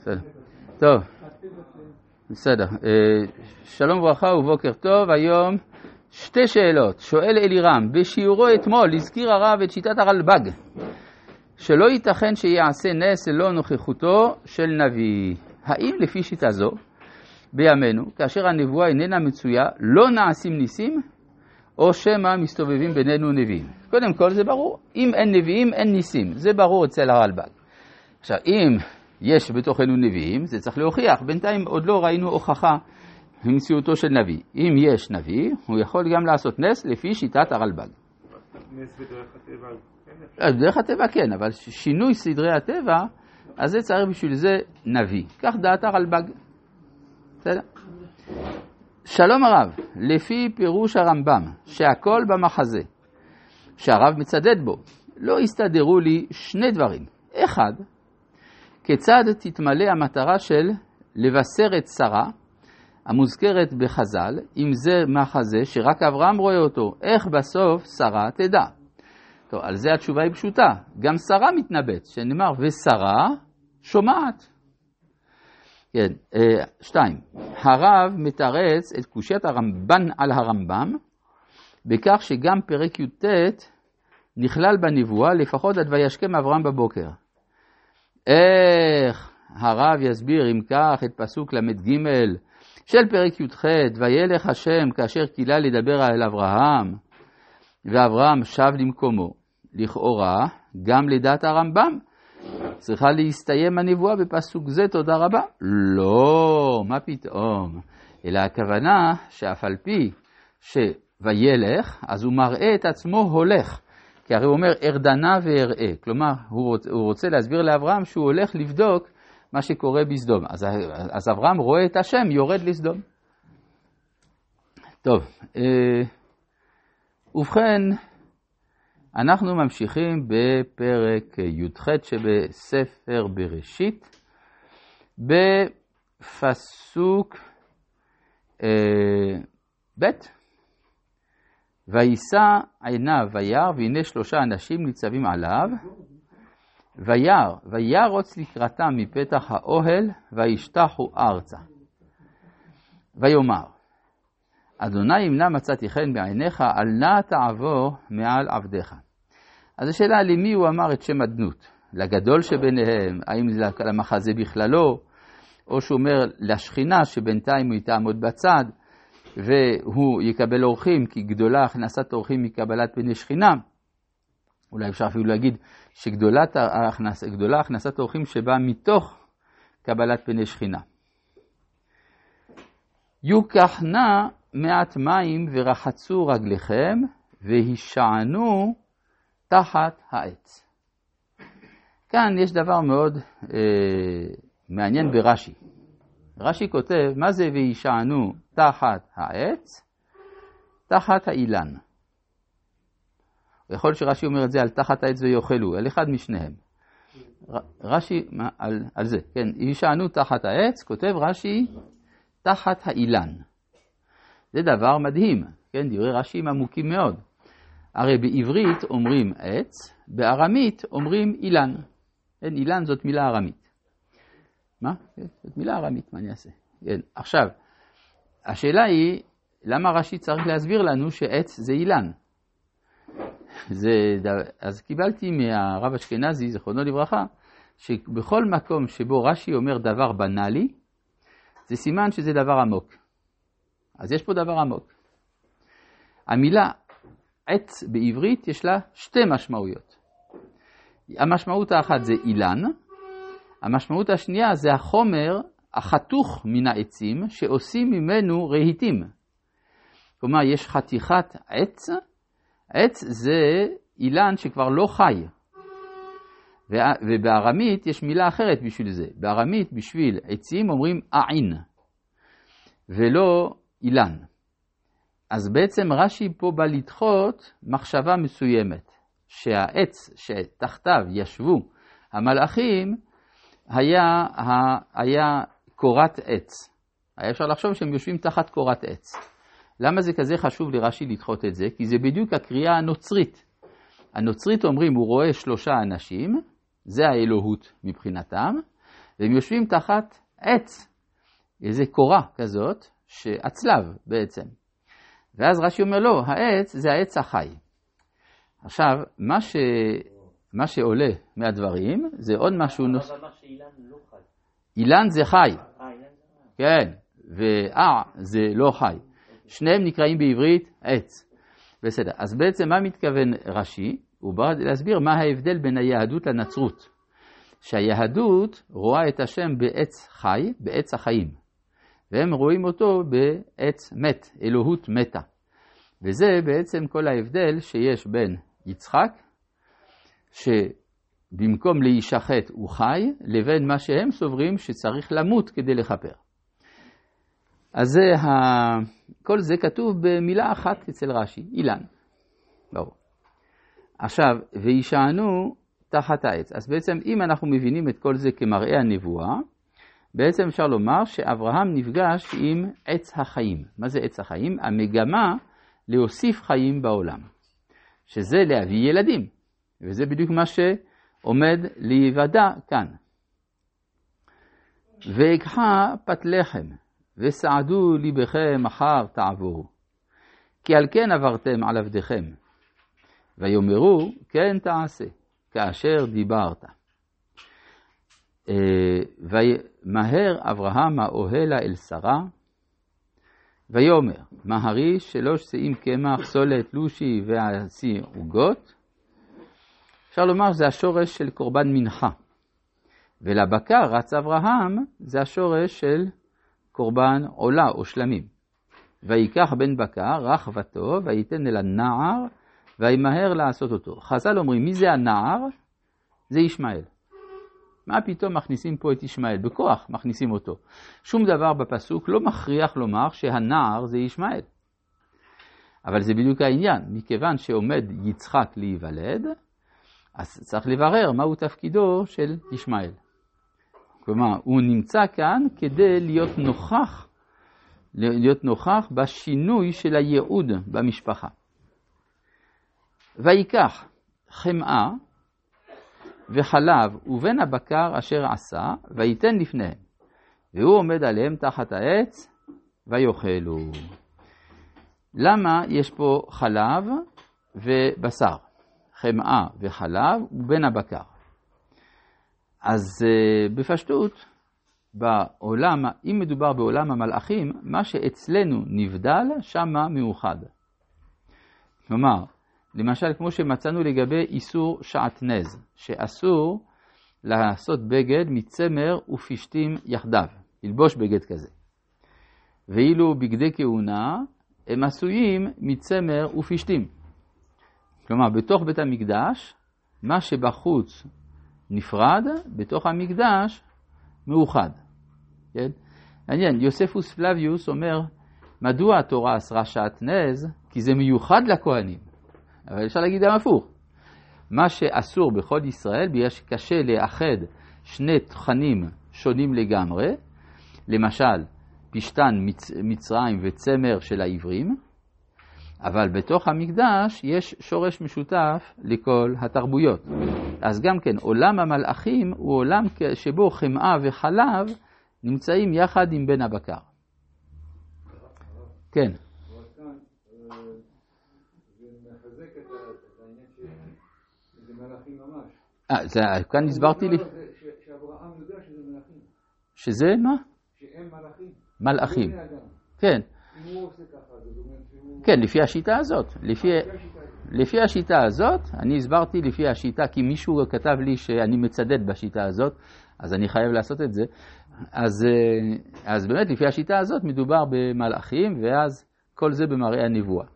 בסדר. טוב, בסדר. אה, שלום וברכה ובוקר טוב. היום שתי שאלות. שואל אלירם, בשיעורו אתמול הזכיר הרב את שיטת הרלב"ג, שלא ייתכן שיעשה נס ללא נוכחותו של נביא. האם לפי שיטה זו, בימינו, כאשר הנבואה איננה מצויה, לא נעשים ניסים, או שמא מסתובבים בינינו נביאים? קודם כל זה ברור, אם אין נביאים אין ניסים, זה ברור אצל הרלב"ג. עכשיו, אם יש בתוכנו נביאים, זה צריך להוכיח. בינתיים עוד לא ראינו הוכחה במציאותו של נביא. אם יש נביא, הוא יכול גם לעשות נס לפי שיטת הרלב"ג. נס בדרך הטבע. אז בדרך הטבע כן, אבל שינוי סדרי הטבע, אז זה צריך בשביל זה נביא. כך דעת הרלב"ג. בסדר? שלום הרב, לפי פירוש הרמב"ם, שהכל במחזה, שהרב מצדד בו, לא הסתדרו לי שני דברים. אחד, כיצד תתמלא המטרה של לבשר את שרה, המוזכרת בחז"ל, אם זה מחזה שרק אברהם רואה אותו, איך בסוף שרה תדע. טוב, על זה התשובה היא פשוטה, גם שרה מתנבאת, שנאמר, ושרה שומעת. כן, אה, שתיים, הרב מתרץ את קושיית הרמב"ן על הרמב"ם, בכך שגם פרק י"ט נכלל בנבואה, לפחות עד וישכם אברהם בבוקר. איך הרב יסביר אם כך את פסוק ל"ג של פרק י"ח, וילך השם כאשר קילה לדבר אל אברהם, ואברהם שב למקומו. לכאורה, גם לדעת הרמב"ם, צריכה להסתיים הנבואה בפסוק זה, תודה רבה. לא, מה פתאום. אלא הכוונה שאף על פי שוילך, אז הוא מראה את עצמו הולך. כי הרי הוא אומר ארדנה ואראה, כלומר הוא רוצה, הוא רוצה להסביר לאברהם שהוא הולך לבדוק מה שקורה בסדום. אז, אז אברהם רואה את השם יורד לסדום. טוב, אה, ובכן, אנחנו ממשיכים בפרק י"ח שבספר בראשית, בפסוק אה, ב' ויישא עיניו וירא, והנה שלושה אנשים ניצבים עליו, וירא, וירוץ לקראתם מפתח האוהל, וישתחו ארצה. ויאמר, אדוני אם נא מצאתי חן בעיניך, אל נא תעבור מעל עבדיך. אז השאלה למי הוא אמר את שם אדנות? לגדול שביניהם, האם זה למחזה בכללו, או שהוא אומר לשכינה שבינתיים היא תעמוד בצד, והוא יקבל אורחים, כי גדולה הכנסת אורחים מקבלת פני שכינה. אולי אפשר אפילו להגיד שגדולה ההכנס, הכנסת אורחים שבאה מתוך קבלת פני שכינה. יוקח נא מעט מים ורחצו רגליכם והישענו תחת העץ. כאן יש דבר מאוד אה, מעניין ברש"י. רש"י כותב, מה זה וישענו תחת העץ? תחת האילן. יכול להיות שרש"י אומר את זה על תחת העץ ויאכלו, על אחד משניהם. רש"י, על, על זה, כן, וישענו תחת העץ, כותב רש"י, תחת האילן. זה דבר מדהים, כן, דברי רש"י הם עמוקים מאוד. הרי בעברית אומרים עץ, בארמית אומרים אילן. כן, אילן זאת מילה ארמית. מה? זאת מילה ארמית, מה אני אעשה? כן. עכשיו, השאלה היא, למה רש"י צריך להסביר לנו שעץ זה אילן? זה, אז קיבלתי מהרב אשכנזי, זכרונו לברכה, שבכל מקום שבו רש"י אומר דבר בנאלי, זה סימן שזה דבר עמוק. אז יש פה דבר עמוק. המילה עץ בעברית יש לה שתי משמעויות. המשמעות האחת זה אילן, המשמעות השנייה זה החומר החתוך מן העצים שעושים ממנו רהיטים. כלומר, יש חתיכת עץ, עץ זה אילן שכבר לא חי. ובארמית יש מילה אחרת בשביל זה. בארמית בשביל עצים אומרים עין, ולא אילן. אז בעצם רש"י פה בא לדחות מחשבה מסוימת, שהעץ שתחתיו ישבו המלאכים, היה, היה קורת עץ. היה אפשר לחשוב שהם יושבים תחת קורת עץ. למה זה כזה חשוב לרש"י לדחות את זה? כי זה בדיוק הקריאה הנוצרית. הנוצרית אומרים, הוא רואה שלושה אנשים, זה האלוהות מבחינתם, והם יושבים תחת עץ, איזה קורה כזאת, הצלב בעצם. ואז רש"י אומר לו, העץ זה העץ החי. עכשיו, מה, ש... מה שעולה מהדברים זה עוד משהו נוסף. אבל אמר שאילן לא חי. אילן זה חי, אה, אילן זה חי. כן, ואה זה לא חי. שניהם נקראים בעברית עץ. בסדר, אז בעצם מה מתכוון רש"י? הוא בא להסביר מה ההבדל בין היהדות לנצרות. שהיהדות רואה את השם בעץ חי, בעץ החיים, והם רואים אותו בעץ מת, אלוהות מתה. וזה בעצם כל ההבדל שיש בין יצחק, שבמקום להישחט הוא חי, לבין מה שהם סוברים שצריך למות כדי לכפר. אז זה ה... כל זה כתוב במילה אחת אצל רש"י, אילן. ברור. עכשיו, וישענו תחת העץ. אז בעצם אם אנחנו מבינים את כל זה כמראה הנבואה, בעצם אפשר לומר שאברהם נפגש עם עץ החיים. מה זה עץ החיים? המגמה להוסיף חיים בעולם, שזה להביא ילדים, וזה בדיוק מה שעומד להיוודע כאן. ואקחה פת לחם, וסעדו ליבכם אחר תעבורו. כי על כן עברתם על עבדיכם. ויאמרו, כן תעשה, כאשר דיברת. ומהר אברהם האוהלה אל שרה, ויאמר, מהרי שלוש שאים קמח, סולת, לושי ועשי עוגות. אפשר לומר שזה השורש של קורבן מנחה. ולבקר רץ אברהם, זה השורש של קורבן עולה או שלמים. ויקח בן בקר, רך וטוב, וייתן אל הנער, וימהר לעשות אותו. חז"ל אומרים, מי זה הנער? זה ישמעאל. מה פתאום מכניסים פה את ישמעאל? בכוח מכניסים אותו. שום דבר בפסוק לא מכריח לומר שהנער זה ישמעאל. אבל זה בדיוק העניין, מכיוון שעומד יצחק להיוולד, אז צריך לברר מהו תפקידו של ישמעאל. כלומר, הוא נמצא כאן כדי להיות נוכח, להיות נוכח בשינוי של הייעוד במשפחה. ויקח חמאה וחלב ובן הבקר אשר עשה, וייתן לפניהם. והוא עומד עליהם תחת העץ, ויאכלו. למה יש פה חלב ובשר? חמאה וחלב ובן הבקר. אז uh, בפשטות, בעולם, אם מדובר בעולם המלאכים, מה שאצלנו נבדל, שמה מאוחד. כלומר, למשל, כמו שמצאנו לגבי איסור שעטנז, שאסור לעשות בגד מצמר ופשתים יחדיו, ללבוש בגד כזה. ואילו בגדי כהונה הם עשויים מצמר ופשתים. כלומר, בתוך בית המקדש, מה שבחוץ נפרד, בתוך המקדש מאוחד. כן? מעניין, יוספוס פלביוס אומר, מדוע התורה אסרה שעטנז? כי זה מיוחד לכהנים. אבל אפשר להגיד גם הפוך. מה שאסור בכל ישראל, בגלל שקשה לאחד שני תכנים שונים לגמרי, למשל פשתן מצ... מצרים וצמר של העברים, אבל בתוך המקדש יש שורש משותף לכל התרבויות. אז גם כן, עולם המלאכים הוא עולם שבו חמאה וחלב נמצאים יחד עם בן הבקר. כן. אה, זה, כאן הסברתי לי. שזה מה? שהם מלאכים. מלאכים. לא. כן, אם הוא עושה ככה. כן, לפי השיטה הזאת. לפי, לפי השיטה הזאת, אני הסברתי לפי השיטה, כי מישהו כתב לי שאני מצדד בשיטה הזאת, אז אני חייב לעשות את זה. אז, אה, אז באמת, לפי השיטה הזאת מדובר במלאכים, ואז כל זה במראה הנבואה.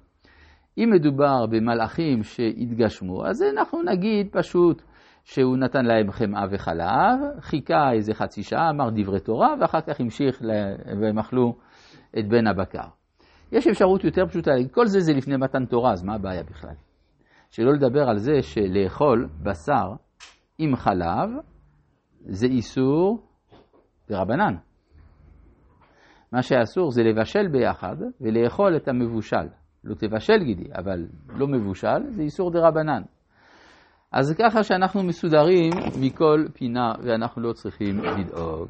אם מדובר במלאכים שהתגשמו, אז אנחנו נגיד פשוט שהוא נתן להם חמאה וחלב, חיכה איזה חצי שעה, אמר דברי תורה, ואחר כך המשיך והם אכלו את בן הבקר. יש אפשרות יותר פשוטה, כל זה זה לפני מתן תורה, אז מה הבעיה בכלל? שלא לדבר על זה שלאכול בשר עם חלב זה איסור ברבנן. מה שאסור זה לבשל ביחד ולאכול את המבושל. לא תבשל גידי, אבל לא מבושל, זה איסור דה רבנן. אז ככה שאנחנו מסודרים מכל פינה ואנחנו לא צריכים לדאוג.